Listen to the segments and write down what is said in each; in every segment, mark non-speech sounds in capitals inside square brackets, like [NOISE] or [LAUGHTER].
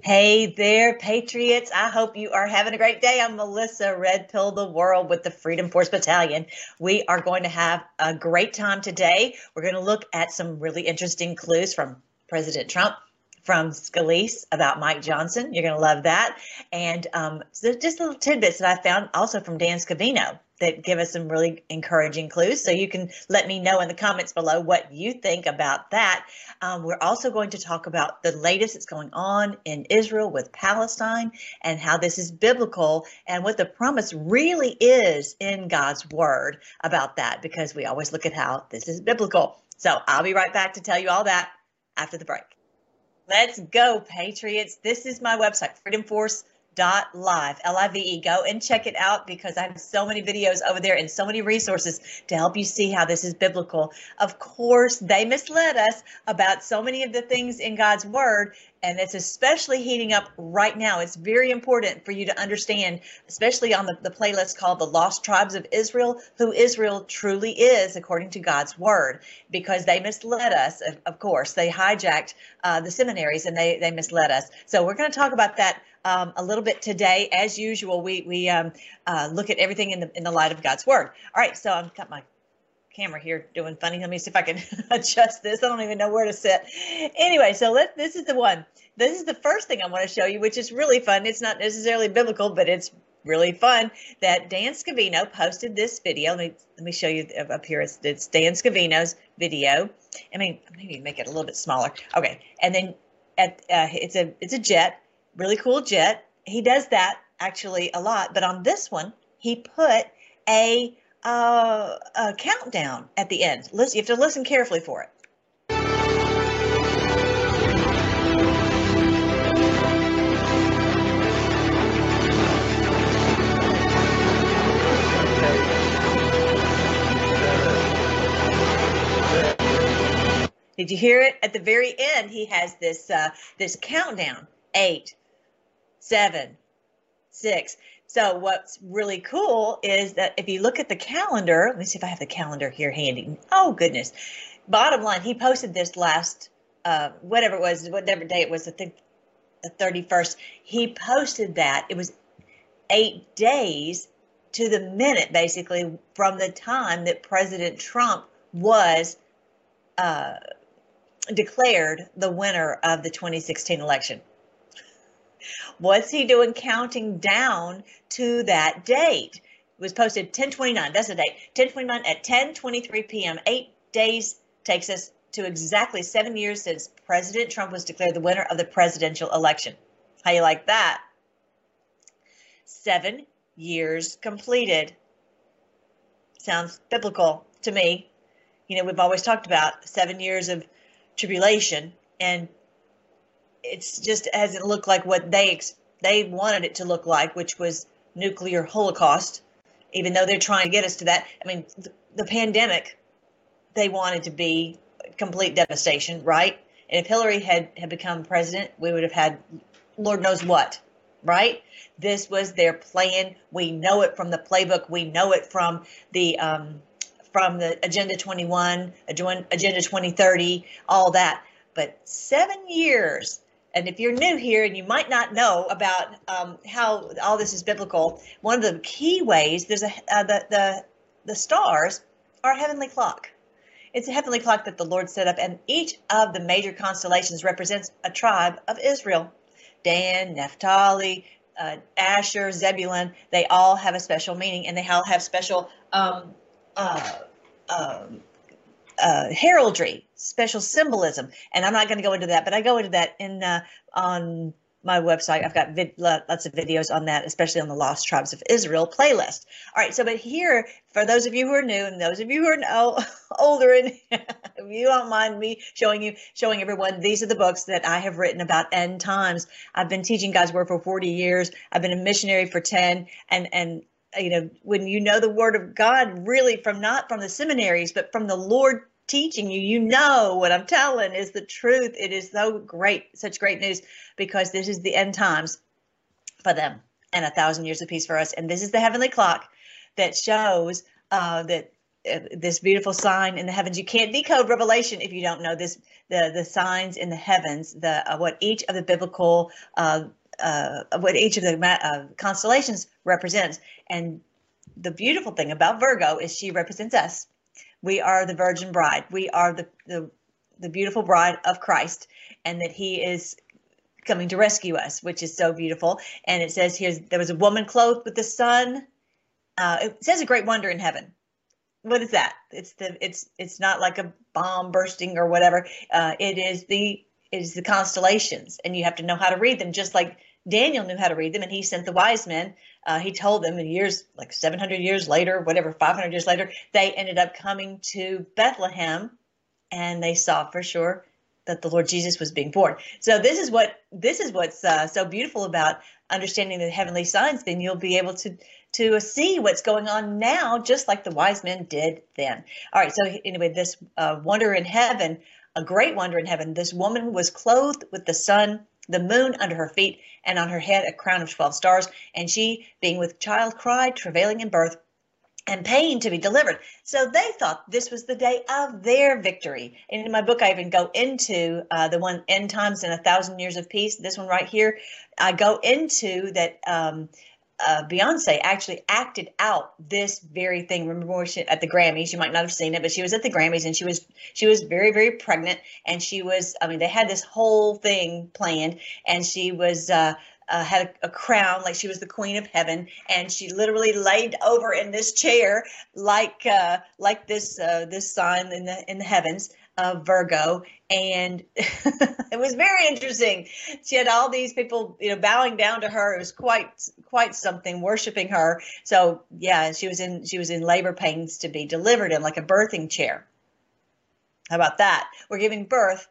Hey there, Patriots. I hope you are having a great day. I'm Melissa Red Pill the World with the Freedom Force Battalion. We are going to have a great time today. We're going to look at some really interesting clues from President Trump, from Scalise about Mike Johnson. You're going to love that. And um, so just little tidbits that I found also from Dan Scavino that give us some really encouraging clues. So you can let me know in the comments below what you think about that. Um, we're also going to talk about the latest that's going on in Israel with Palestine and how this is biblical and what the promise really is in God's word about that, because we always look at how this is biblical. So I'll be right back to tell you all that after the break. Let's go, Patriots. This is my website, Freedom Force dot live l-i-v-e go and check it out because i have so many videos over there and so many resources to help you see how this is biblical. Of course they misled us about so many of the things in god's word and it's especially heating up right now it's very important for you to understand especially on the, the playlist called the lost tribes of israel who israel truly is according to god's word because they misled us of, course they hijacked uh, the seminaries and they, they misled us so we're going to talk about that um, a little bit today. As usual, we we um, uh, look at everything in the in the light of God's word. All right, so I've got my camera here doing funny. Let me see if I can [LAUGHS] adjust this. I don't even know where to sit. Anyway, so let this is the one. This is the first thing I want to show you, which is really fun. It's not necessarily biblical, but it's really fun that Dan Scavino posted this video. Let me let me show you up here. It's, it's Dan Scavino's video. I mean, maybe make it a little bit smaller. Okay, and then at uh, it's a it's a jet really cool jet. He does that actually a lot, but on this one, he put a, uh, a countdown at the end. Listen, you have to listen carefully for it. Did you hear it? At the very end, he has this uh, this countdown: eight, seven, six. So what's really cool is that if you look at the calendar, let me see if I have the calendar here handy. Oh goodness. Bottom line, he posted this last uh, whatever it was, whatever day it was, I think the 31st. He posted that. It was eight days to the minute, basically, from the time that President Trump was uh, declared the winner of the 2016 election. What's he doing counting down to that date? It was posted 1029. That's the date. 1029 at 1023 p.m. Eight days takes us to exactly seven years since President Trump was declared the winner of the presidential election. How you like that? Seven years completed. Sounds biblical to me. You know, we've always talked about seven years of tribulation, and it's just hasn't looked like what they they wanted it to look like, which was nuclear holocaust. Even though they're trying to get us to that, I mean, the, the pandemic, they wanted to be complete devastation, right? And if Hillary had had become president, we would have had Lord knows what, right? This was their plan. We know it from the playbook. We know it from the um, from the Agenda 21, Agenda 2030, all that. But seven years and if you're new here and you might not know about um, how all this is biblical, one of the key ways there's a uh, the the the stars are a heavenly clock. It's a heavenly clock that the Lord set up, and each of the major constellations represents a tribe of Israel. Dan, Naphtali, uh, Asher, Zebulun, they all have a special meaning, and they all have special um, uh, um, uh, heraldry, special symbolism, and I'm not going to go into that, but I go into that in uh, on my website. I've got vid- lots of videos on that, especially on the Lost Tribes of Israel playlist. All right, so but here, for those of you who are new and those of you who are no, [LAUGHS] older, and [LAUGHS] if you don't mind me showing you, showing everyone, these are the books that I have written about end times. I've been teaching God's word for 40 years. I've been a missionary for 10, and and you know when you know the word of God really from not from the seminaries, but from the Lord teaching you. You know what I'm telling is the truth. It is so great, such great news because this is the end times for them and a thousand years of peace for us. And this is the heavenly clock that shows uh, that uh, this beautiful sign in the heavens. You can't decode Revelation if you don't know this the the signs in the heavens, the uh, what each of the biblical uh, uh, what each of the uh, constellations represents. And the beautiful thing about Virgo is she represents us. We are the virgin bride. We are the the, the beautiful bride of Christ, and that He is coming to rescue us, which is so beautiful. And it says here there was a woman clothed with the sun. Uh, it says a great wonder in heaven what is that? It's the it's it's not like a bomb bursting or whatever. Uh, it is the it is the constellations, and you have to know how to read them, just like Daniel knew how to read them, and he sent the wise men. Uh, he told them, in years like 700 years later, whatever, 500 years later, they ended up coming to Bethlehem, and they saw for sure that the Lord Jesus was being born. So this is what this is what's uh, so beautiful about understanding the heavenly signs. Then you'll be able to to see what's going on now, just like the wise men did then. All right. So anyway, this uh, wonder in heaven, a great wonder in heaven. This woman was clothed with the sun, the moon under her feet, and on her head a crown of twelve stars. And she, being with child, cried, travailing in birth and pain to be delivered. So they thought this was the day of their victory. And in my book, I even go into uh, the one End Times and a Thousand Years of Peace. This one right here, I go into that. Um, uh, Beyonce actually acted out this very thing. Remember she, at the Grammys? You might not have seen it, but she was at the Grammys and she was she was very very pregnant and she was. I mean, they had this whole thing planned and she was. Uh, uh, had a, a, crown like she was the queen of heaven and she literally laid over in this chair like uh, like this uh, this sign in the in the heavens of Virgo and [LAUGHS] it was very interesting. She had all these people you know bowing down to her. It was quite quite something worshiping her. So yeah she was in she was in labor pains to be delivered in like a birthing chair. How about that? We're giving birth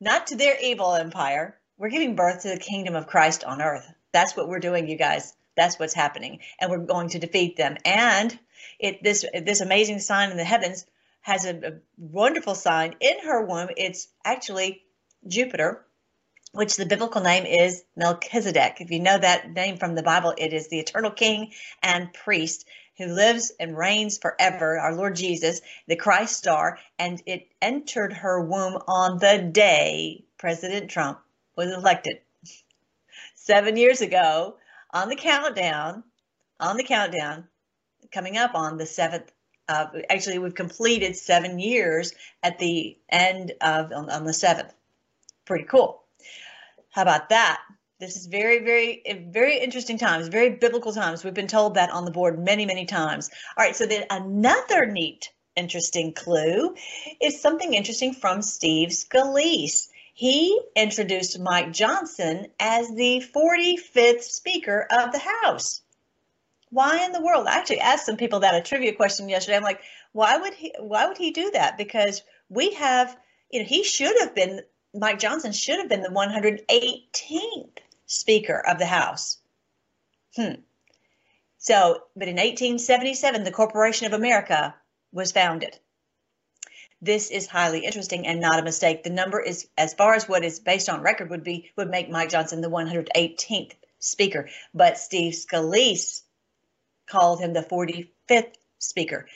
not to their evil empire. We're giving birth to the kingdom of Christ on earth. That's what we're doing, you guys. That's what's happening, and we're going to defeat them. And it this this amazing sign in the heavens has a, a wonderful sign in her womb. It's actually Jupiter, which the biblical name is Melchizedek. If you know that name from the Bible, it is the eternal king and priest who lives and reigns forever, our Lord Jesus, the Christ star, and it entered her womb on the day President Trump was elected seven years ago on the countdown, on the countdown, coming up on the seventh. Uh, actually, we've completed seven years at the end of on, on the seventh. Pretty cool. How about that? This is very, very, very interesting times, very biblical times. We've been told that on the board many, many times. All right, so then another neat, interesting clue is something interesting from Steve Scalise he introduced Mike Johnson as the 45th Speaker of the House. Why in the world? I actually asked some people that a trivia question yesterday. I'm like, why would he? Why would he do that? Because we have, you know, he should have been. Mike Johnson should have been the 118th Speaker of the House. Hmm. So, but in 1877, the Corporation of America was founded. This is highly interesting and not a mistake. The number is, as far as what is based on record, would be would make Mike Johnson the 118th speaker, but Steve Scalise called him the 45th speaker.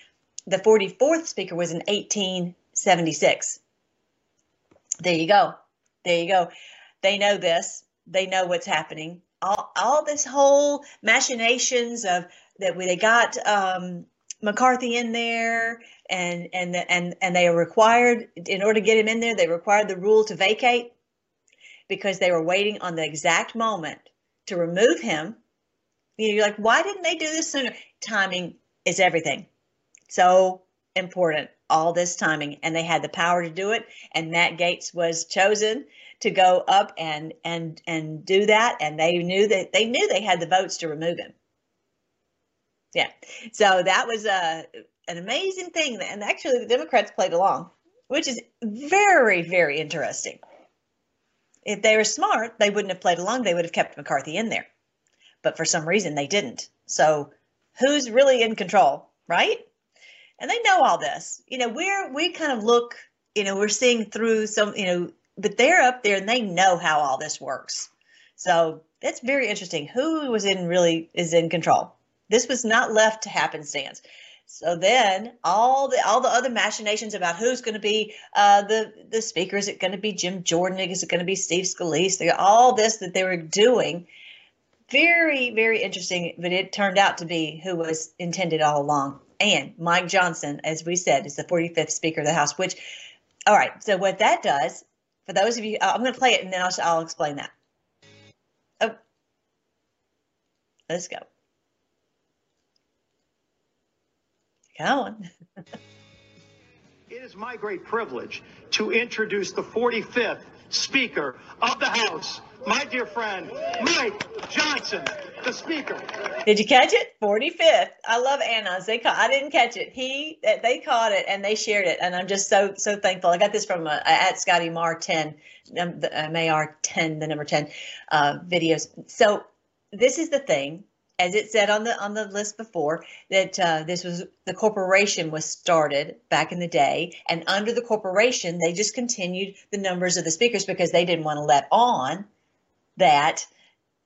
The 44th speaker was in 1876. There you go. There you go. They know this. They know what's happening. All, all this whole machinations of that they got um, McCarthy in there, and and and and they required in order to get him in there. They required the rule to vacate because they were waiting on the exact moment to remove him. You know, you're like, why didn't they do this sooner? Timing is everything. So important. All this timing, and they had the power to do it. And Matt Gaetz was chosen to go up and and and do that. And they knew that they knew they had the votes to remove him. Yeah. So that was a uh, an amazing thing. And actually, the Democrats played along, which is very, very interesting. If they were smart, they wouldn't have played along. They would have kept McCarthy in there. But for some reason, they didn't. So who's really in control, right? And they know all this. You know, we're we kind of look. You know, we're seeing through some. You know, but they're up there and they know how all this works. So that's very interesting. Who was in really is in control? This was not left to happenstance. So then all the all the other machinations about who's going to be uh, the the speaker is it going to be Jim Jordan is it going to be Steve Scalise all this that they were doing very very interesting but it turned out to be who was intended all along. And Mike Johnson as we said is the 45th speaker of the house which all right so what that does for those of you uh, I'm going to play it and then I'll, I'll explain that. Oh. Let's go. Come on. [LAUGHS] it is my great privilege to introduce the 45th Speaker of the House, my dear friend, Mike Johnson, the Speaker. Did you catch it? 45th. I love anons. They caught, I didn't catch it. He they caught it and they shared it, and I'm just so so thankful. I got this from uh, at Scotty Mar 10, um, the uh, Mar 10, the number 10 uh, videos. So this is the thing as it said on the on the list before, that uh, this was the corporation was started back in the day, and under the corporation, they just continued the numbers of the speakers because they didn't want to let on that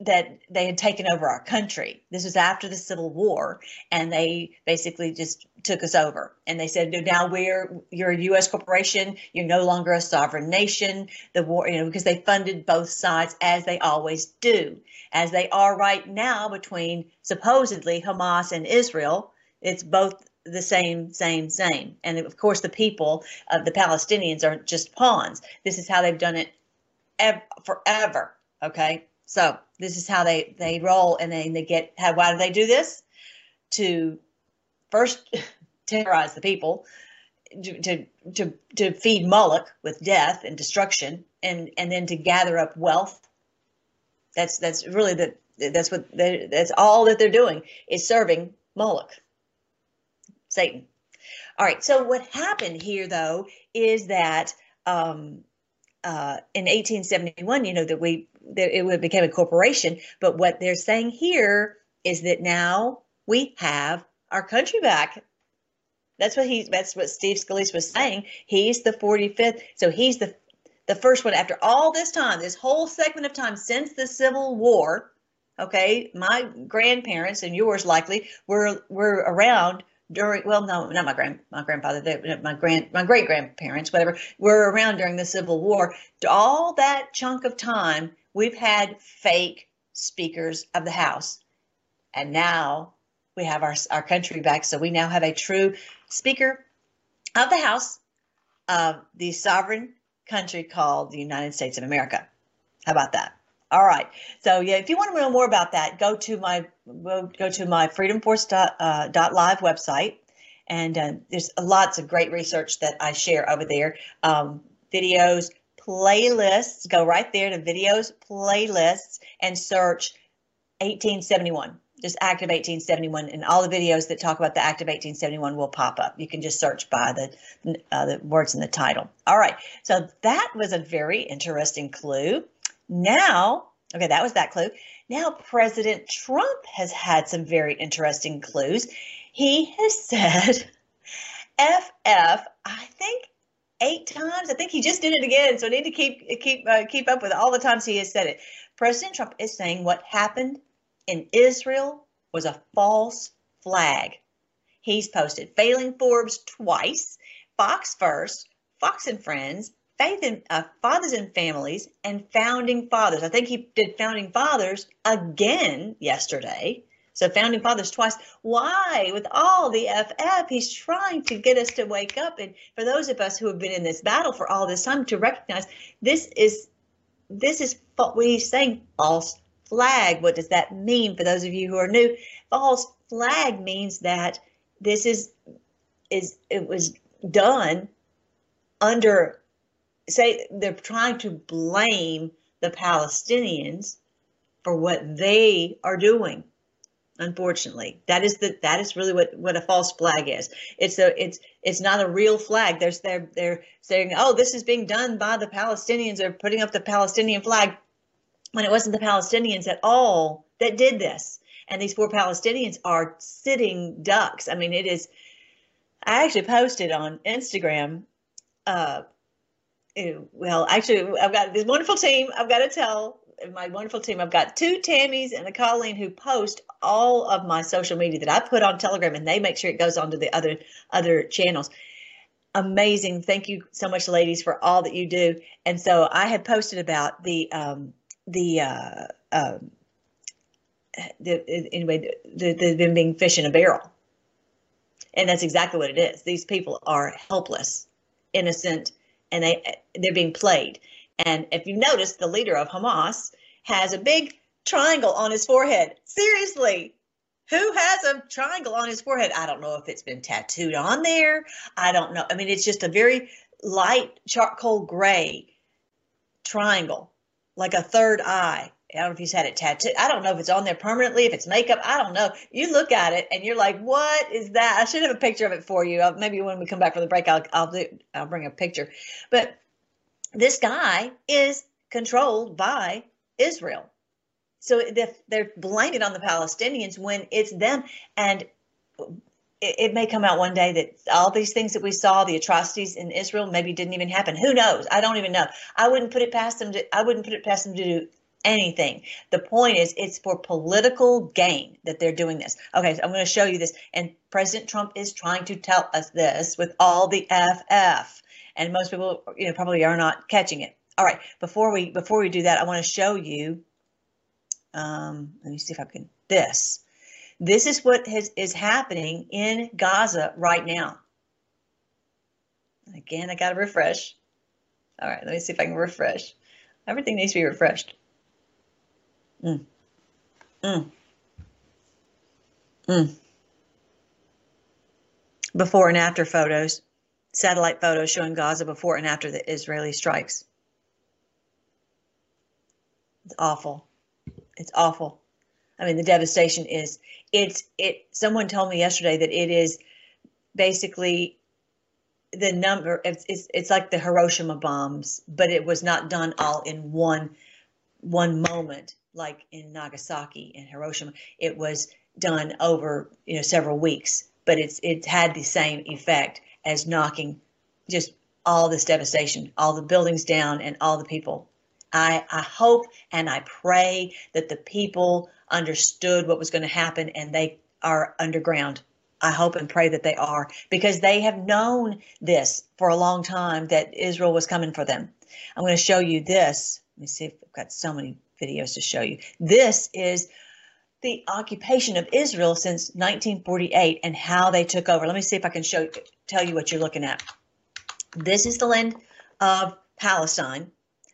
that they had taken over our country. This was after the Civil War, and they basically just took us over. And they said, "Now we're you're a U.S. corporation. You're no longer a sovereign nation." The war, you know, because they funded both sides as they always do, as they are right now between supposedly Hamas and Israel. It's both the same, same, same. And of course, the people of the Palestinians are just pawns. This is how they've done it ev- forever. Okay, so this is how they they roll, and then they get how. Why do they do this? To first [LAUGHS] terrorize the people, to to to, to feed Moloch with death and destruction, and and then to gather up wealth. That's that's really the that's what they, that's all that they're doing is serving Moloch, Satan. All right. So what happened here, though, is that um, uh, in 1871, you know, that we it would became a corporation. But what they're saying here is that now we have our country back. That's what he. That's what Steve Scalise was saying. He's the 45th, so he's the the first one after all this time, this whole segment of time since the Civil War. Okay, my grandparents and yours likely were were around during well no not my grand my grandfather they, my grand my great grandparents whatever were around during the civil war all that chunk of time we've had fake speakers of the house. And now we have our our country back. So we now have a true speaker of the house of the sovereign country called the united states of america. How about that? All right. So yeah, if you want to know more about that, go to my go to my freedomforce.live uh, website, and uh, there's lots of great research that I share over there. Um, videos, playlists. Go right there to videos, playlists, and search 1871. Just Act of 1871, and all the videos that talk about the Act of 1871 will pop up. You can just search by the uh, the words in the title. All right. So that was a very interesting clue. Now, okay, that was that clue. Now, President Trump has had some very interesting clues. He has said [LAUGHS] FF, I think eight times. I think he just did it again. So I need to keep keep uh, keep up with all the times he has said it. President Trump is saying what happened in Israel was a false flag. He's posted failing Forbes twice, Fox first, Fox and Friends, faith in uh, fathers and families and founding fathers. I think he did founding fathers again yesterday. So founding fathers twice. Why? With all the FF, he's trying to get us to wake up. And for those of us who have been in this battle for all this time, to recognize this is this is what he's saying false flag. What does that mean for those of you who are new? False flag means that this is is it was done under say they're trying to blame the Palestinians for what they are doing. Unfortunately, that is the that is really what what a false flag is. It's a it's it's not a real flag. There's they're they're saying, oh, this is being done by the Palestinians. They're putting up the Palestinian flag when it wasn't the Palestinians at all that did this. And these poor Palestinians are sitting ducks. I mean, it is. I actually posted on Instagram uh, well, actually, I've got this wonderful team. I've got to tell my wonderful team. I've got two Tammys and a Colleen who post all of my social media that I put on Telegram, and they make sure it goes on to the other other channels. Amazing! Thank you so much, ladies, for all that you do. And so I had posted about the um, the uh, uh, the anyway the, the them being fish in a barrel, and that's exactly what it is. These people are helpless, innocent, and they they're being played. And if you notice, the leader of Hamas has a big triangle on his forehead. Seriously, who has a triangle on his forehead? I don't know if it's been tattooed on there. I don't know. I mean, it's just a very light charcoal gray triangle, like a third eye. I don't know if he's had it tattooed. I don't know if it's on there permanently, if it's makeup. I don't know. You look at it and you're like, "What is that?" I should have a picture of it for you. Uh, maybe when we come back from the break, I'll I'll do I'll bring a picture. But this guy is controlled by Israel. So they're blaming it on the Palestinians when it's them. And it, may come out one day that all these things that we saw, the atrocities in Israel, maybe didn't even happen. Who knows? I don't even know. I wouldn't put it past them. To, I wouldn't put it past them to do anything. The point is, it's for political gain that they're doing this. Okay, so I'm going to show you this. And President Trump is trying to tell us this with all the FF and most people you know probably are not catching it. All right, before we before we do that, I want to show you. Um, let me see if I can this. This is what has, is happening in Gaza right now. Again, I got to refresh. All right, let me see if I can refresh. Everything needs to be refreshed. Mm. Mm. Mm. Before and after photos satellite photos showing Gaza before and after the Israeli strikes. It's awful. It's awful. I mean, the devastation is it's it. Someone told me yesterday that it is basically the number. It's it's, it's like the Hiroshima bombs, but it was not done all in one one moment like in Nagasaki and Hiroshima. It was done over you know several weeks, but it's it had the same effect as knocking just all this devastation, all the buildings down, and all the people. I, I hope and I pray that the people understood what was going to happen and they are underground. I hope and pray that they are because they have known this for a long time that Israel was coming for them. I'm going to show you this. Let me see if I've got so many videos to show you. This is the occupation of Israel since 1948 and how they took over. Let me see if I can show tell you what you're looking at. This is the land of Palestine,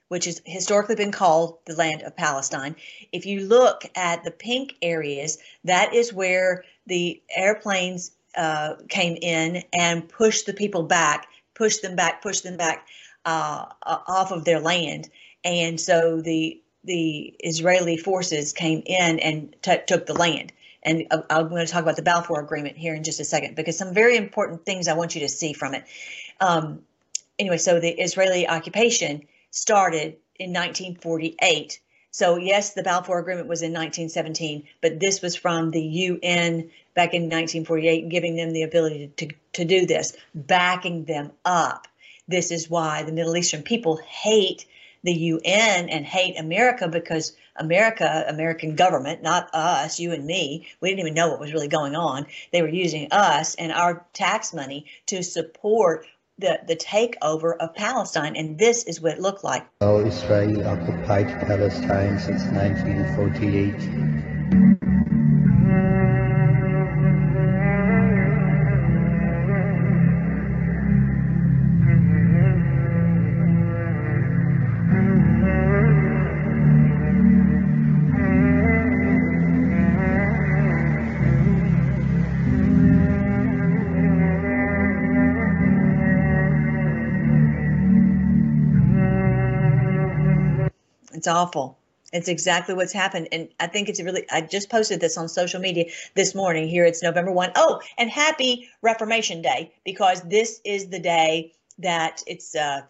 which has historically been called the land of Palestine. If you look at the pink areas, that is where the airplanes uh, came in and pushed the people back, pushed them back, pushed them back uh, off of their land. And so the the Israeli forces came in and took the land. And I'm going to talk about the Balfour Agreement here in just a second because some very important things I want you to see from it. Um, anyway, so the Israeli occupation started in 1948. So, yes, the Balfour Agreement was in 1917, but this was from the UN back in 1948, giving them the ability to, to do this, backing them up. This is why the Middle Eastern people hate the UN and hate America because America, American government, not us, you and me, we didn't even know what was really going on. They were using us and our tax money to support the, the takeover of Palestine, and this is what it looked like. Israel occupied Palestine since 1948. Awful. It's exactly what's happened. And I think it's really, I just posted this on social media this morning. Here it's November 1. Oh, and happy Reformation Day because this is the day that it's, uh,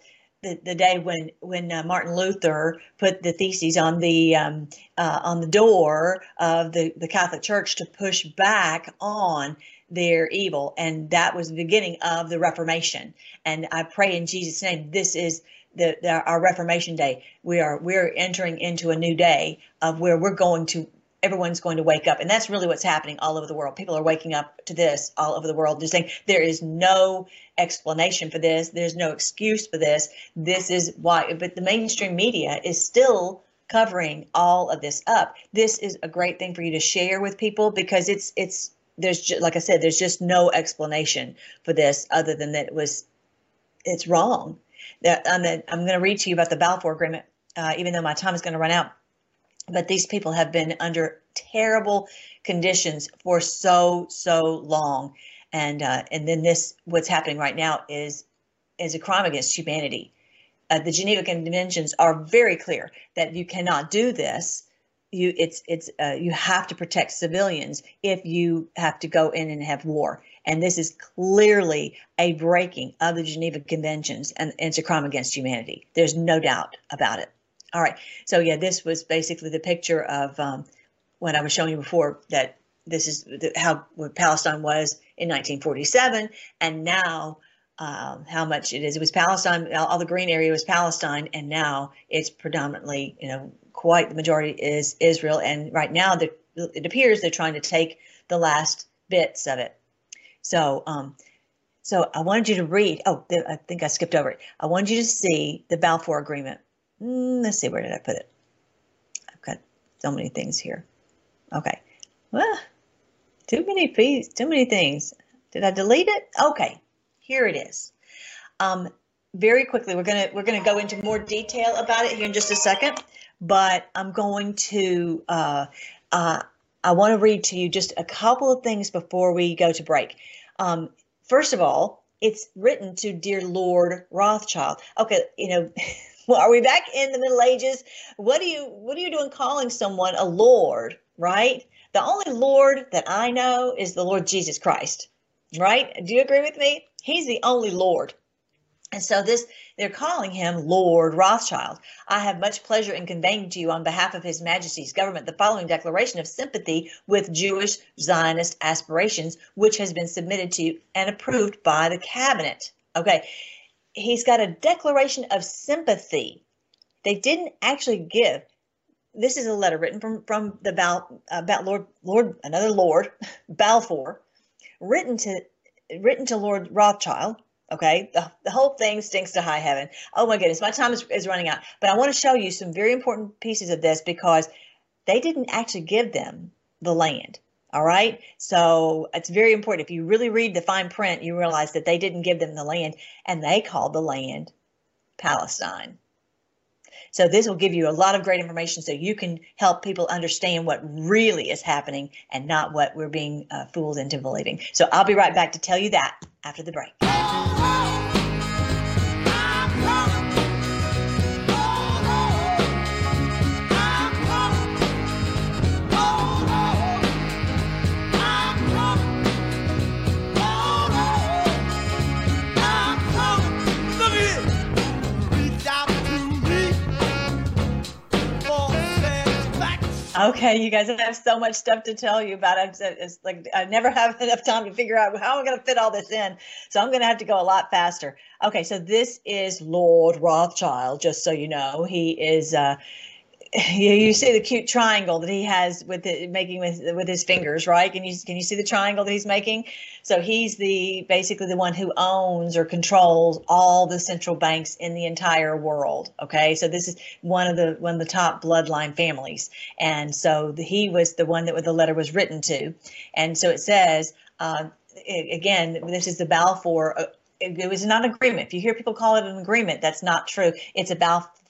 the, the day when when uh, Martin Luther put the theses on the um, uh, on the door of the, the Catholic Church to push back on their evil. And that was the beginning of the Reformation. And I pray in Jesus' name, this is the, the, our Reformation Day. We are we're entering into a new day of where we're going to everyone's going to wake up. And that's really what's happening all over the world. People are waking up to this all over the world. They're saying there is no explanation for this. There's no excuse for this. This is why. But the mainstream media is still covering all of this up. This is a great thing for you to share with people because it's it's there's just, like I said, there's just no explanation for this other than that it was it's wrong. That I'm, I'm going to read to you about the Balfour Agreement, uh, even though my time is going to run out. But these people have been under terrible conditions for so so long, and uh, and then this what's happening right now is is a crime against humanity. Uh, the Geneva Conventions are very clear that you cannot do this you it's it's uh, you have to protect civilians if you have to go in and have war and this is clearly a breaking of the geneva conventions and, it's a crime against humanity there's no doubt about it all right so yeah this was basically the picture of um, what i was showing you before that this is how palestine was in 1947 and now um, how much it is. It was Palestine. All the green area was Palestine, and now it's predominantly, you know, quite the majority is Israel. And right now, it appears they're trying to take the last bits of it. So, um, so I wanted you to read. Oh, I think I skipped over it. I wanted you to see the Balfour Agreement. Mm, let's see, where did I put it? I've got so many things here. Okay. Well, too many fees, too many things. Did I delete it? Okay, here it is. Um, very quickly, we're gonna we're gonna go into more detail about it here in just a second but I'm going to, uh, uh, I want to read to you just a couple of things before we go to break. Um, first of all, it's written to dear Lord Rothschild. Okay, you know, [LAUGHS] well, are we back in the Middle Ages? What do you what are you doing calling someone a lord, right? The only Lord that I know is the Lord Jesus Christ, right? Do you agree with me? He's the only Lord. And so this they're calling him Lord Rothschild. I have much pleasure in conveying to you on behalf of His Majesty's government the following declaration of sympathy with Jewish Zionist aspirations, which has been submitted to and approved by the cabinet. Okay. He's got a declaration of sympathy. They didn't actually give this is a letter written from from the Bal, uh, about Lord Lord another Lord [LAUGHS] Balfour, written to written to Lord Rothschild, Okay, the, the whole thing stinks to high heaven. Oh my goodness, my time is, is running out. But I want to show you some very important pieces of this because they didn't actually give them the land. All right. So it's very important. If you really read the fine print, you realize that they didn't give them the land and they called the land Palestine. So this will give you a lot of great information so you can help people understand what really is happening and not what we're being uh, fooled into believing. So I'll be right back to tell you that after the break. Okay, you guys have so much stuff to tell you about. It's, it's like I never have [LAUGHS] enough time to figure out how I'm going to fit all this in. So I'm going to have to go a lot faster. Okay, so this is Lord Rothschild, just so you know. He is uh, [LAUGHS] you, see the cute triangle that he has with it making with with his fingers, right? Can you can you see the triangle that he's making? So he's the basically the one who owns or controls all the central banks in the entire world. Okay, so this is one of the one of the top bloodline families, and so the, he was the one that the letter was written to, and so it says uh, again, this is the Balfour. Uh, it, it was not an agreement. If you hear people call it an agreement, that's not true. It's a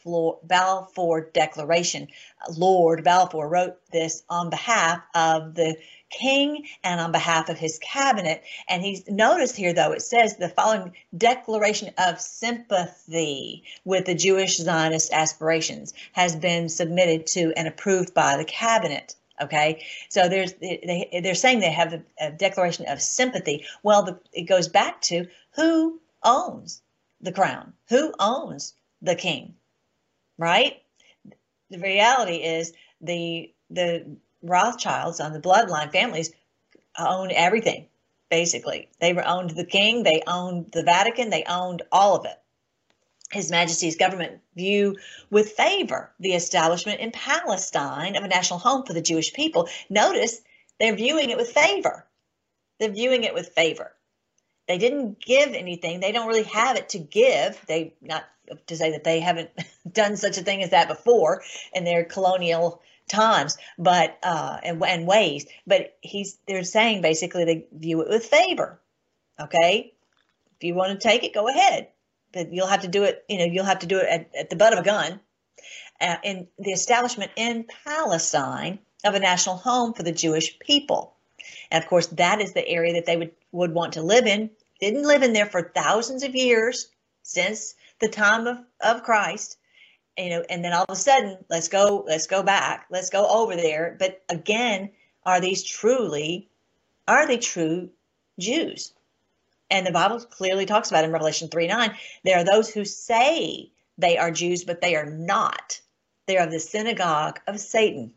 Balfour Balfour Declaration. Lord Balfour wrote this on behalf of the king and on behalf of his cabinet. And he's noticed here, though, it says the following declaration of sympathy with the Jewish Zionist aspirations has been submitted to and approved by the cabinet. Okay, so there's they, they're saying they have a, a declaration of sympathy. Well, the, it goes back to who owns the crown, who owns the king right? The reality is the the Rothschilds on the bloodline families own everything. basically. They owned the king, they owned the Vatican, they owned all of it. His Majesty's government view with favor the establishment in Palestine of a national home for the Jewish people. Notice they're viewing it with favor. They're viewing it with favor. They didn't give anything. They don't really have it to give. They not to say that they haven't [LAUGHS] done such a thing as that before in their colonial times, but uh, and, and ways. But he's they're saying basically they view it with favor. Okay, if you want to take it, go ahead, but you'll have to do it. You know, you'll have to do it at, at the butt of a gun. Uh, in the establishment in Palestine of a national home for the Jewish people, and of course that is the area that they would would want to live in. Didn't live in there for thousands of years since the time of, of Christ you know, and then all of a sudden, let's go, let's go back, let's go over there. But again, are these truly, are they true Jews? And the Bible clearly talks about in Revelation 3 9, there are those who say they are Jews, but they are not. They are of the synagogue of Satan.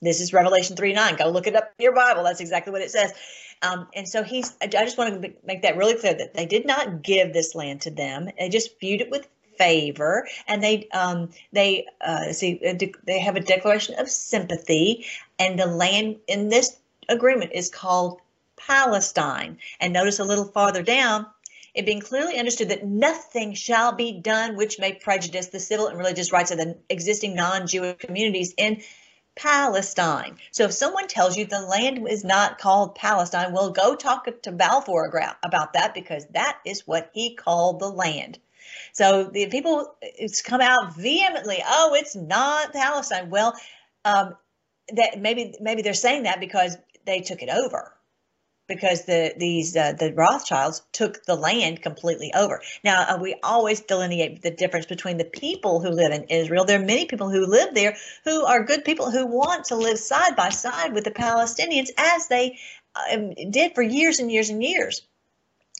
This is Revelation 3 9. Go look it up in your Bible. That's exactly what it says. Um, and so he's, I just want to make that really clear that they did not give this land to them. They just viewed it with favor, and they um, they uh, see uh, they have a declaration of sympathy, and the land in this agreement is called Palestine. And notice a little farther down, it being clearly understood that nothing shall be done which may prejudice the civil and religious rights of the existing non-Jewish communities in Palestine. So if someone tells you the land is not called Palestine, well, go talk to Balfour about that because that is what he called the land. So the people it's come out vehemently. Oh, it's not Palestine. Well, um, that maybe maybe they're saying that because they took it over because the these uh, the Rothschilds took the land completely over. Now uh, we always delineate the difference between the people who live in Israel. There are many people who live there who are good people who want to live side by side with the Palestinians as they um, did for years and years and years.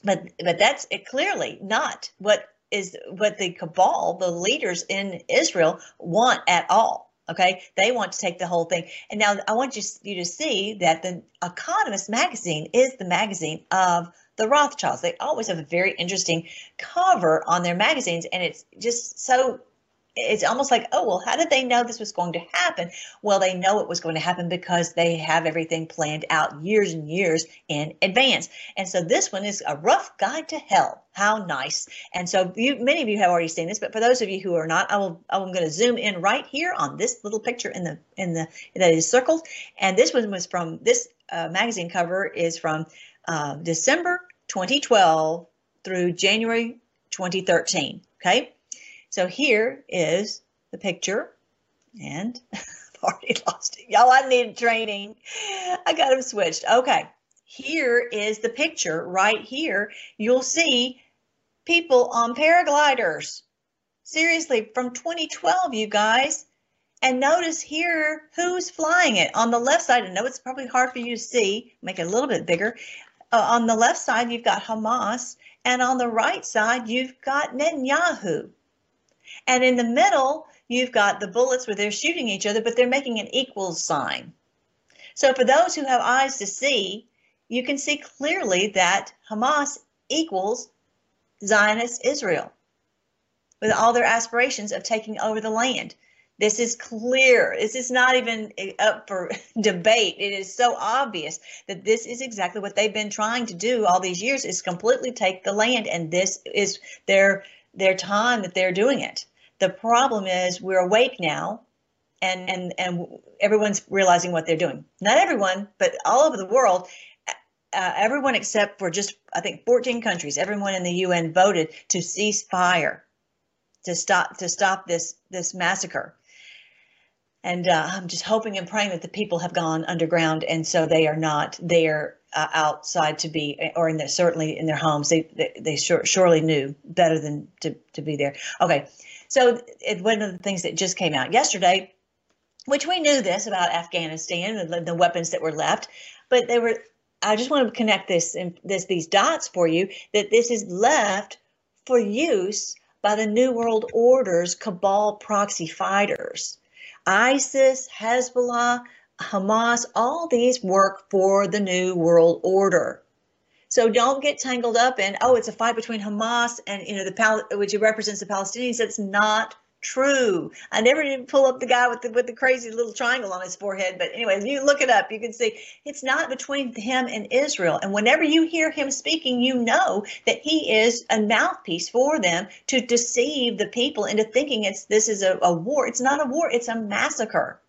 But but that's clearly not what is what the cabal, the leaders in Israel, want at all. Okay, they want to take the whole thing. And now I want you, you to see that the Economist magazine is the magazine of the Rothschilds. They always have a very interesting cover on their magazines, and it's just so it's almost like, oh, well, how did they know this was going to happen? Well, they know it was going to happen because they have everything planned out years and years in advance. And so this one is a rough guide to hell. How nice. And so you, many of you have already seen this, but for those of you who are not, I will, I'm going to zoom in right here on this little picture in the, in the, that is circled. And this one was from, this uh, magazine cover is from uh, December 2012 through January 2013. Okay. So here is the picture and I've [LAUGHS] already lost it. Y'all, I need training. I got them switched. Okay. Here is the picture right here. You'll see people on paragliders. Seriously, from 2012, you guys. And notice here who's flying it. On the left side, I know it's probably hard for you to see, make it a little bit bigger. Uh, on the left side, you've got Hamas, and on the right side, you've got Netanyahu. And in the middle, you've got the bullets where they're shooting each other, but they're making an equals sign. So for those who have eyes to see, you can see clearly that Hamas equals Zionist Israel with all their aspirations of taking over the land. This is clear. This is not even up for [LAUGHS] debate. It is so obvious that this is exactly what they've been trying to do all these years is completely take the land and this is their their time that they're doing it. The problem is we're awake now and and and everyone's realizing what they're doing. Not everyone, but all over the world uh, everyone except for just I think 14 countries, everyone in the UN voted to cease fire, to stop to stop this this massacre. And uh, I'm just hoping and praying that the people have gone underground, and so they are not there uh, outside to be, or in their, certainly in their homes. They they, they sure, surely knew better than to, to be there. Okay, so it, one of the things that just came out yesterday, which we knew this about Afghanistan, the, the weapons that were left, but they were. I just want to connect this and this these dots for you that this is left for use by the New World Order's cabal proxy fighters. ISIS, Hezbollah, Hamas, all these work for the New World Order. So don't get tangled up in oh, it's a fight between Hamas and you know the Pal, which represents the Palestinians. That's not true. I never did pull up the guy with the with the crazy little triangle on his forehead, but anyway, you look it up, you can see it's not between him and Israel. And whenever you hear him speaking, you know that he is a mouthpiece for them to deceive the people into thinking it's this is a, a war. It's not a war, it's a massacre.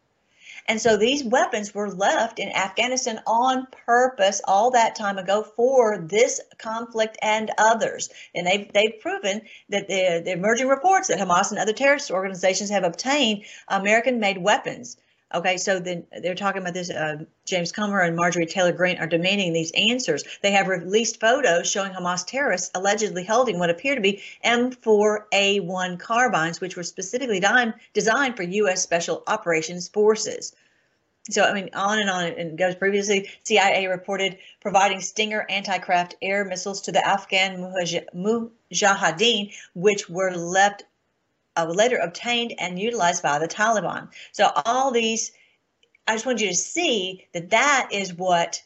And so these weapons were left in Afghanistan on purpose all that time ago for this conflict and others. And they've, they've proven that the, the emerging reports that Hamas and other terrorist organizations have obtained American made weapons. Okay, so then they're talking about this. Uh, James Comer and Marjorie Taylor Greene are demanding these answers. They have released photos showing Hamas terrorists allegedly holding what appear to be M4A1 carbines, which were specifically designed for U.S. Special Operations Forces. So, I mean, on and on it goes. Previously, CIA reported providing Stinger anti-craft air missiles to the Afghan Mujahideen, which were left later obtained and utilized by the Taliban. So all these, I just want you to see that that is what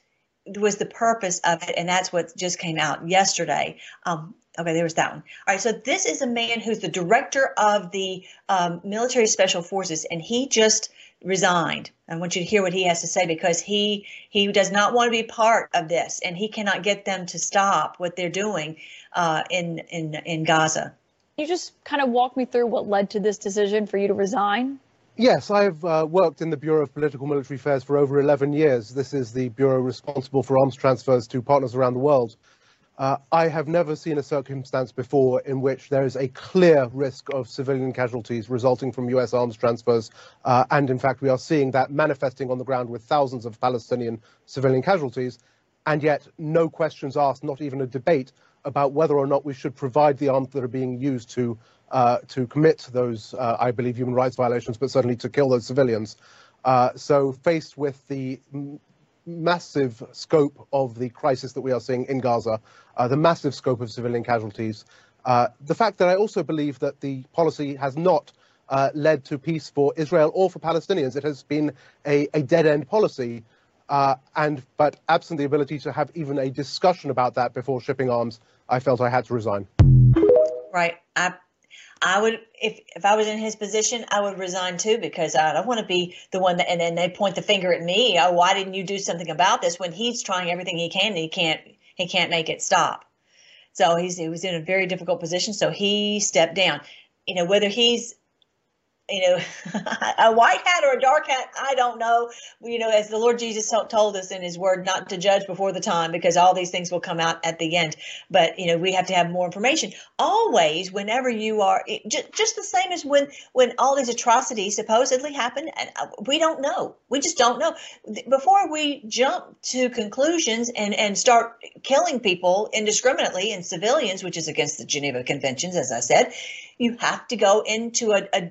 was the purpose of it, and that's what just came out yesterday. Um, okay, there was that one. All right, so this is a man who's the director of the um, military special forces, and he just resigned. I want you to hear what he has to say because he he does not want to be part of this, and he cannot get them to stop what they're doing uh, in in in Gaza you just kind of walk me through what led to this decision for you to resign? Yes, I've uh, worked in the Bureau of Political Military Affairs for over 11 years. This is the bureau responsible for arms transfers to partners around the world. Uh, I have never seen a circumstance before in which there is a clear risk of civilian casualties resulting from US arms transfers. Uh, and in fact, we are seeing that manifesting on the ground with thousands of Palestinian civilian casualties. And yet, no questions asked, not even a debate about whether or not we should provide the arms that are being used to uh, to commit those, uh, I believe, human rights violations, but certainly to kill those civilians. Uh, so, faced with the massive scope of the crisis that we are seeing in Gaza, uh, the massive scope of civilian casualties, uh, the fact that I also believe that the policy has not uh, led to peace for Israel or for Palestinians, it has been a, a dead end policy. Uh, and but absent the ability to have even a discussion about that before shipping arms, I felt I had to resign. Right. I I would if if I was in his position, I would resign too because I don't want to be the one that and then they point the finger at me. Oh, why didn't you do something about this when he's trying everything he can and he can't he can't make it stop. So he's he was in a very difficult position. So he stepped down. You know whether he's you know, [LAUGHS] a white hat or a dark hat, I don't know. You know, as the Lord Jesus told us in his word, not to judge before the time because all these things will come out at the end. But, you know, we have to have more information. Always, whenever you are, just, the same as when, when all these atrocities supposedly happen, and uh, we don't know. We just don't know. Before we jump to conclusions and, and start killing people indiscriminately and civilians, which is against the Geneva Conventions, as I said, you have to go into a, a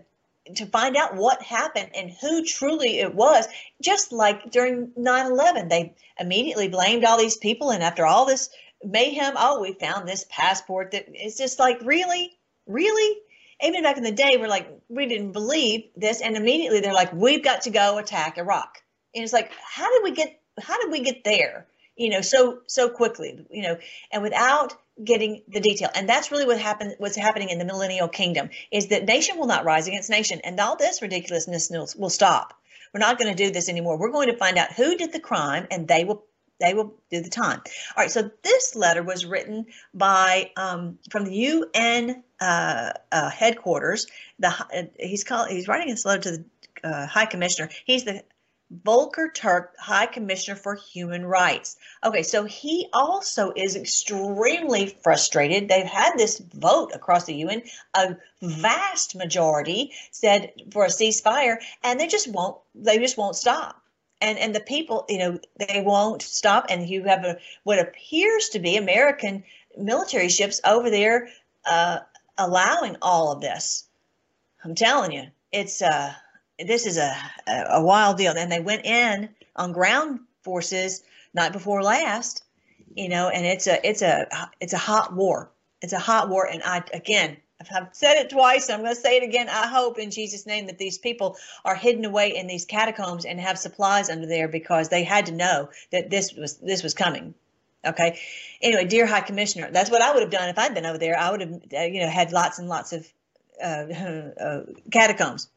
to find out what happened and who truly it was. Just like during 9 11, they immediately blamed all these people. And after all this mayhem, oh, we found this passport that it's just like, really? Really? Even back in the day, we're like, we didn't believe this. And immediately they're like, we've got to go attack Iraq. And it's like, how did we get, how did we get there? You know, so, so quickly, you know, and without getting the detail. And that's really what happened what's happening in the millennial kingdom is that nation will not rise against nation and all this ridiculousness will stop. We're not going to do this anymore. We're going to find out who did the crime and they will they will do the time. All right so this letter was written by um, from the un uh, uh, headquarters. The uh, he's called he's writing this letter to the uh, high commissioner. He's the Volker Turk, High Commissioner for Human Rights. Okay, so he also is extremely frustrated. They've had this vote across the UN. A vast majority said for a ceasefire, and they just won't. They just won't stop. And and the people, you know, they won't stop. And you have a what appears to be American military ships over there uh, allowing all of this. I'm telling you, it's uh this is a, a wild deal. And they went in on ground forces night before last, you know, and it's a it's a it's a hot war. It's a hot war, and I again I've said it twice. I'm going to say it again. I hope in Jesus' name that these people are hidden away in these catacombs and have supplies under there because they had to know that this was this was coming. Okay. Anyway, dear High Commissioner, that's what I would have done if I'd been over there. I would have, uh, you know, had lots and lots of uh, [LAUGHS] uh, catacombs.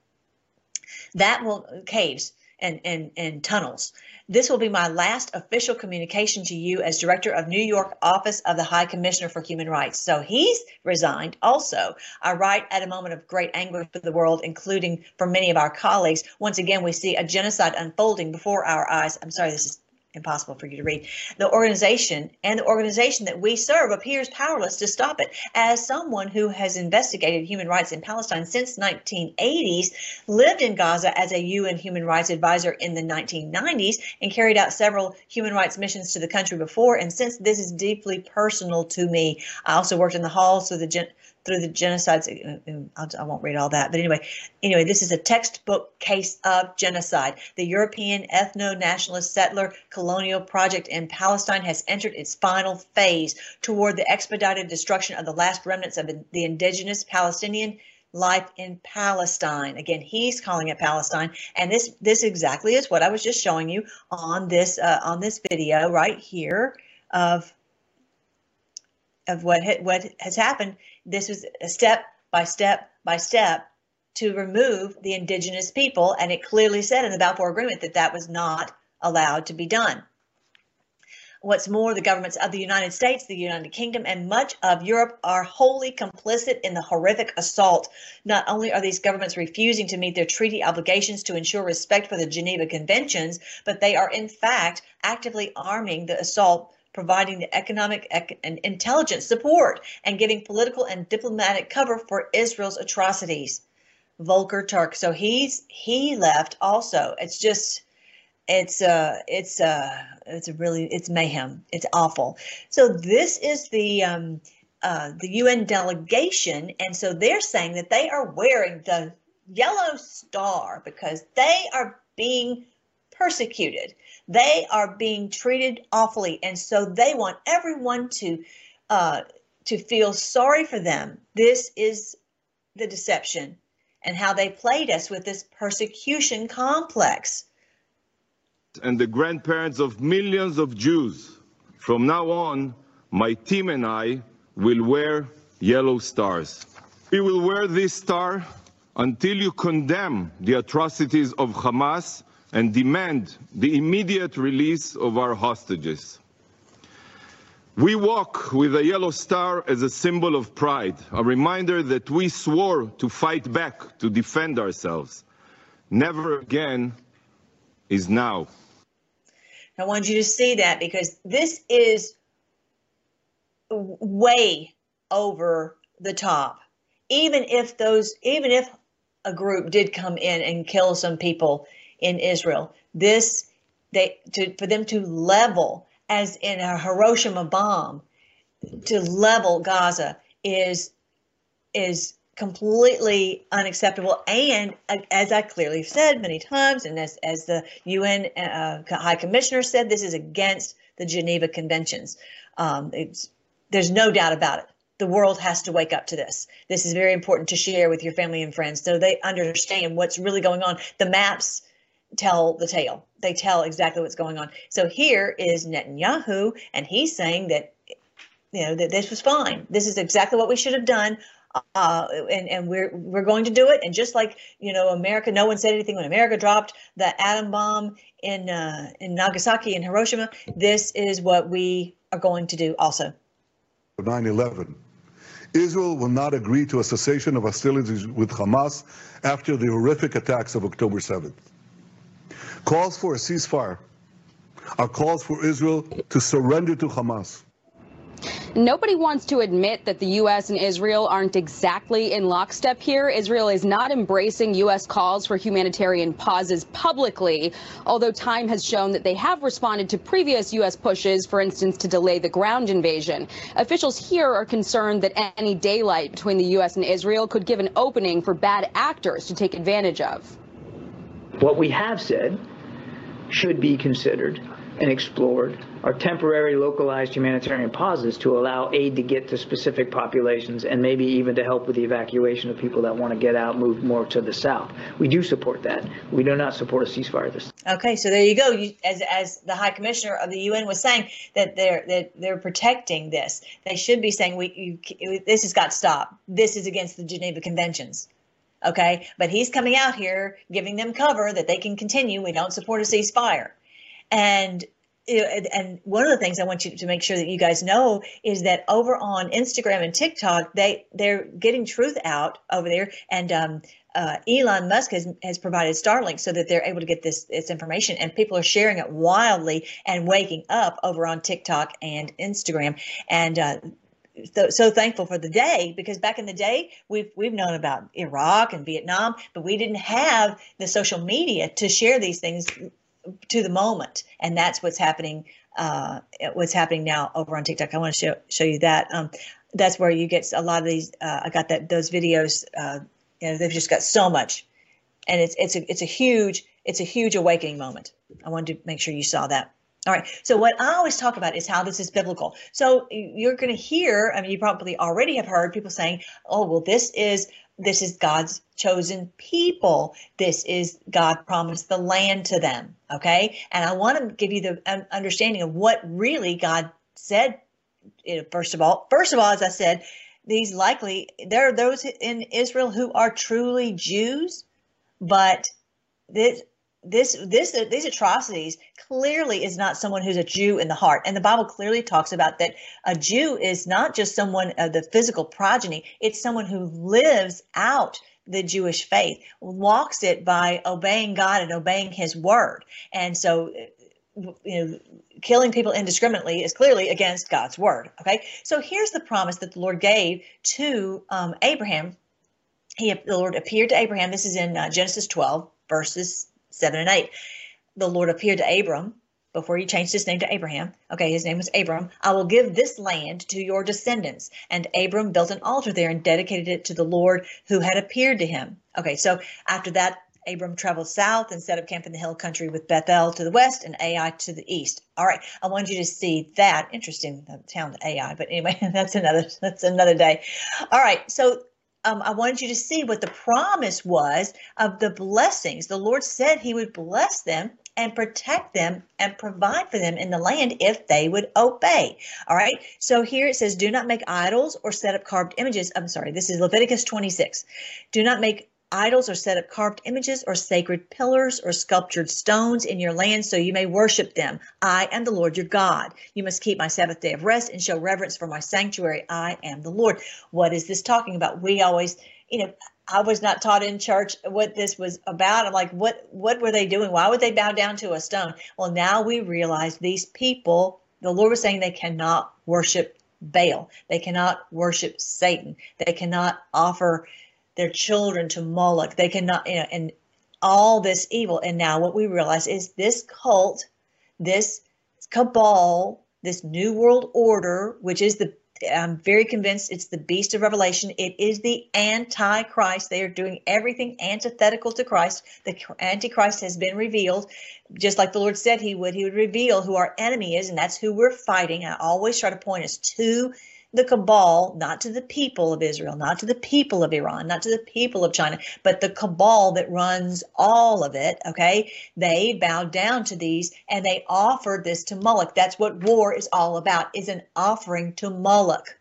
That will caves and and and tunnels. This will be my last official communication to you as director of New York Office of the High Commissioner for Human Rights. So he's resigned also. I write at a moment of great anguish for the world, including for many of our colleagues. Once again, we see a genocide unfolding before our eyes. I'm sorry, this is impossible for you to read. The organization and the organization that we serve appears powerless to stop it. As someone who has investigated human rights in Palestine since 1980s, lived in Gaza as a UN human rights advisor in the 1990s, and carried out several human rights missions to the country before and since this is deeply personal to me. I also worked in the halls of the through the genocides. Uh, uh, um, I won't read all that, but anyway, anyway, this is a textbook case of genocide. The European ethno-nationalist settler colonial project in Palestine has entered its final phase toward the expedited destruction of the last remnants of the indigenous Palestinian life in Palestine. Again, he's calling it Palestine, and this this exactly is what I was just showing you on this uh, on this video right here of of what ha- what has happened. This was a step by step by step to remove the indigenous people, and it clearly said in the Balfour Agreement that that was not allowed to be done. What's more, the governments of the United States, the United Kingdom, and much of Europe are wholly complicit in the horrific assault. Not only are these governments refusing to meet their treaty obligations to ensure respect for the Geneva Conventions, but they are in fact actively arming the assault providing the economic and intelligence support and giving political and diplomatic cover for Israel's atrocities. Volker Turk. So he's he left also. It's just it's uh it's uh it's a really it's mayhem. It's awful. So this is the um uh, the UN delegation, and so they're saying that they are wearing the yellow star because they are being persecuted. They are being treated awfully, and so they want everyone to uh, to feel sorry for them. This is the deception and how they played us with this persecution complex. And the grandparents of millions of Jews. From now on, my team and I will wear yellow stars. We will wear this star until you condemn the atrocities of Hamas and demand the immediate release of our hostages. We walk with a yellow star as a symbol of pride, a reminder that we swore to fight back, to defend ourselves. Never again is now. I want you to see that because this is way over the top. Even if those, even if a group did come in and kill some people, in Israel. This they to for them to level as in a Hiroshima bomb to level Gaza is is completely unacceptable and uh, as I clearly said many times and as as the UN uh, High Commissioner said this is against the Geneva Conventions. Um, there's no doubt about it. The world has to wake up to this. This is very important to share with your family and friends so they understand what's really going on. The maps tell the tale. They tell exactly what's going on. So here is Netanyahu, and he's saying that you know that this was fine. This is exactly what we should have done. Uh, and and we're we're going to do it. And just like you know, America, no one said anything when America dropped the atom bomb in uh, in Nagasaki and Hiroshima. This is what we are going to do also. 9/11. Israel will not agree to a cessation of hostilities with Hamas after the horrific attacks of October 7th. Calls for a ceasefire are calls for Israel to surrender to Hamas. Nobody wants to admit that the U.S. and Israel aren't exactly in lockstep here. Israel is not embracing U.S. calls for humanitarian pauses publicly, although time has shown that they have responded to previous U.S. pushes, for instance, to delay the ground invasion. Officials here are concerned that any daylight between the U.S. and Israel could give an opening for bad actors to take advantage of. What we have said should be considered and explored are temporary localized humanitarian pauses to allow aid to get to specific populations and maybe even to help with the evacuation of people that want to get out, move more to the south. We do support that. We do not support a ceasefire this Okay, so there you go. You, as as the High Commissioner of the UN was saying that they're that they're protecting this. They should be saying we you, this has got to stop. This is against the Geneva Conventions. Okay, but he's coming out here giving them cover that they can continue. We don't support a ceasefire, and and one of the things I want you to make sure that you guys know is that over on Instagram and TikTok, they they're getting truth out over there, and um, uh, Elon Musk has has provided Starlink so that they're able to get this this information, and people are sharing it wildly and waking up over on TikTok and Instagram, and. Uh, so, so thankful for the day because back in the day we've we've known about Iraq and Vietnam, but we didn't have the social media to share these things to the moment, and that's what's happening. Uh, what's happening now over on TikTok? I want to show show you that. Um, that's where you get a lot of these. Uh, I got that those videos. Uh, you know, they've just got so much, and it's it's a it's a huge it's a huge awakening moment. I wanted to make sure you saw that. All right. So what I always talk about is how this is biblical. So you're going to hear. I mean, you probably already have heard people saying, "Oh, well, this is this is God's chosen people. This is God promised the land to them. Okay. And I want to give you the understanding of what really God said. First of all, first of all, as I said, these likely there are those in Israel who are truly Jews, but this this this these atrocities clearly is not someone who's a Jew in the heart. And the Bible clearly talks about that a Jew is not just someone of the physical progeny, it's someone who lives out the Jewish faith, walks it by obeying God and obeying his word. And so you know killing people indiscriminately is clearly against God's word. Okay, so here's the promise that the Lord gave to um, Abraham. He, the Lord appeared to Abraham. This is in uh, Genesis 12, verses 7 and 8. The Lord appeared to Abram before he changed his name to Abraham. Okay, his name was Abram. I will give this land to your descendants. And Abram built an altar there and dedicated it to the Lord who had appeared to him. Okay, so after that, Abram traveled south and set up camp in the hill country with Bethel to the west and Ai to the east. All right, I wanted you to see that. Interesting town, Ai, but anyway, [LAUGHS] that's another that's another day. All right, so um, I wanted you to see what the promise was of the blessings. The Lord said He would bless them and protect them and provide for them in the land if they would obey. All right. So here it says, do not make idols or set up carved images. I'm sorry, this is Leviticus 26. Do not make idols or set up carved images or sacred pillars or sculptured stones in your land so you may worship them. I am the Lord your God. You must keep my Sabbath day of rest and show reverence for my sanctuary. I am the Lord. What is this talking about? We always, you know, I was not taught in church what this was about. I'm like, what what were they doing? Why would they bow down to a stone? Well, now we realize these people, the Lord was saying they cannot worship Baal. They cannot worship Satan. They cannot offer their children to Moloch. They cannot, you know, and all this evil. And now what we realize is this cult, this cabal, this new world order, which is the I'm very convinced it's the beast of Revelation. It is the Antichrist. They are doing everything antithetical to Christ. The Antichrist has been revealed, just like the Lord said He would. He would reveal who our enemy is, and that's who we're fighting. I always try to point us to the cabal, not to the people of Israel, not to the people of Iran, not to the people of China, but the cabal that runs all of it. Okay. They bowed down to these and they offered this to Moloch. That's what war is all about, is an offering to Moloch.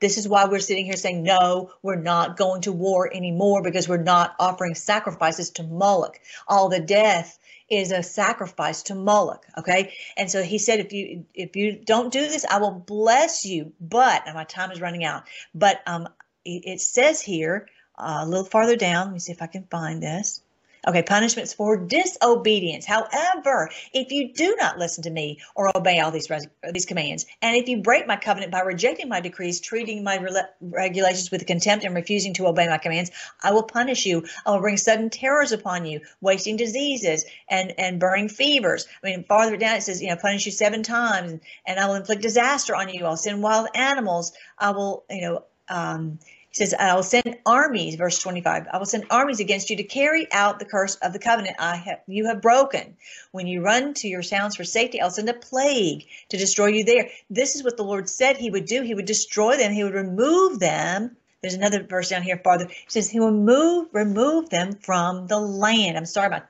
This is why we're sitting here saying, no, we're not going to war anymore because we're not offering sacrifices to Moloch. All the death is a sacrifice to Moloch. Okay. And so he said, if you if you don't do this, I will bless you. But and my time is running out. But um it, says here uh, a little farther down, let me see if I can find this. Okay, punishments for disobedience. However, if you do not listen to me or obey all these these commands, and if you break my covenant by rejecting my decrees, treating my re- regulations with contempt, and refusing to obey my commands, I will punish you. I will bring sudden terrors upon you, wasting diseases and and burning fevers. I mean, farther down it says, you know, punish you seven times, and, I will inflict disaster on you. I'll send wild animals. I will, you know. Um, He says, I will send armies, verse 25, I will send armies against you to carry out the curse of the covenant I have you have broken. When you run to your towns for safety, I'll send a plague to destroy you there. This is what the Lord said he would do. He would destroy them, he would remove them. There's another verse down here farther. He says he will move, remove them from the land. I'm sorry about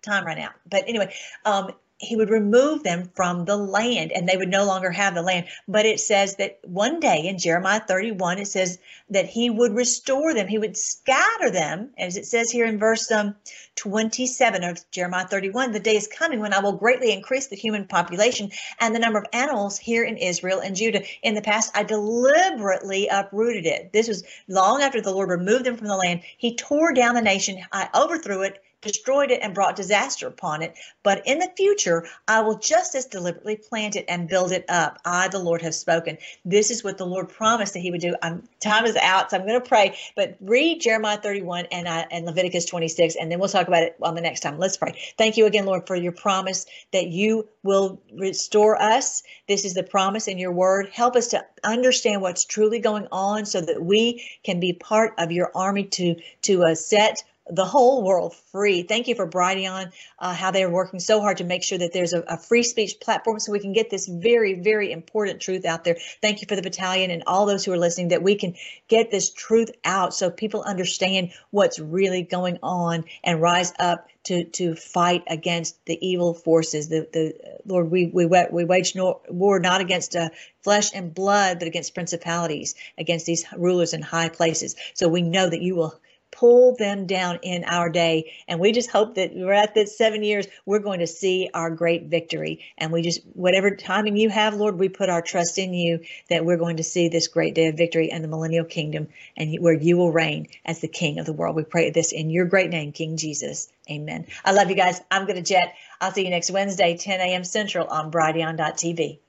time right now. But anyway, um, he would remove them from the land and they would no longer have the land. But it says that one day in Jeremiah 31, it says that he would restore them. He would scatter them, as it says here in verse um, 27 of Jeremiah 31. The day is coming when I will greatly increase the human population and the number of animals here in Israel and Judah. In the past, I deliberately uprooted it. This was long after the Lord removed them from the land. He tore down the nation. I overthrew it destroyed it and brought disaster upon it. But in the future, I will just as deliberately plant it and build it up. I, the Lord, have spoken. This is what the Lord promised that He would do. I'm, time is out, so I'm going to pray. But read Jeremiah 31 and, uh, and Leviticus 26, and then we'll talk about it on the next time. Let's pray. Thank you again, Lord, for your promise that you will restore us. This is the promise in your word. Help us to understand what's truly going on so that we can be part of your army to to uh, set the whole world free. Thank you for Brighteon, uh, how they are working so hard to make sure that there's a, a, free speech platform so we can get this very, very important truth out there. Thank you for the battalion and all those who are listening that we can get this truth out so people understand what's really going on and rise up to to fight against the evil forces. The the Lord, we we we wage no, war not against uh, flesh and blood, but against principalities, against these rulers in high places. So we know that you will pull them down in our day. And we just hope that we're at this seven years, we're going to see our great victory. And we just, whatever timing you have, Lord, we put our trust in you that we're going to see this great day of victory and the millennial kingdom and where you will reign as the king of the world. We pray this in your great name, King Jesus. Amen. I love you guys. I'm going to jet. I'll see you next Wednesday, 10 a.m. Central on Brighteon.tv.